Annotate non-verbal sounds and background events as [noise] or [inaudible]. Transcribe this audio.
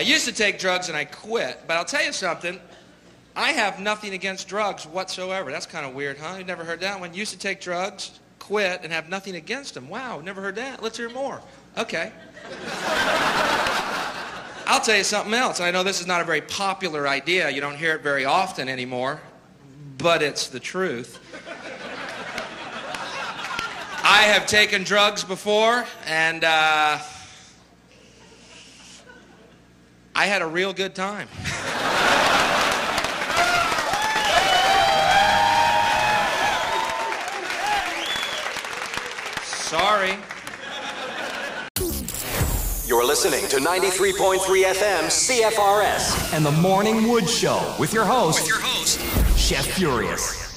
I used to take drugs and I quit, but I'll tell you something. I have nothing against drugs whatsoever. That's kind of weird, huh? You've never heard that one? Used to take drugs, quit, and have nothing against them. Wow, never heard that. Let's hear more. Okay. [laughs] I'll tell you something else. I know this is not a very popular idea. You don't hear it very often anymore, but it's the truth. I have taken drugs before, and uh, I had a real good time. Sorry. You're listening to 93.3 FM CFRS and the Morning Wood Show with your host, Chef Furious.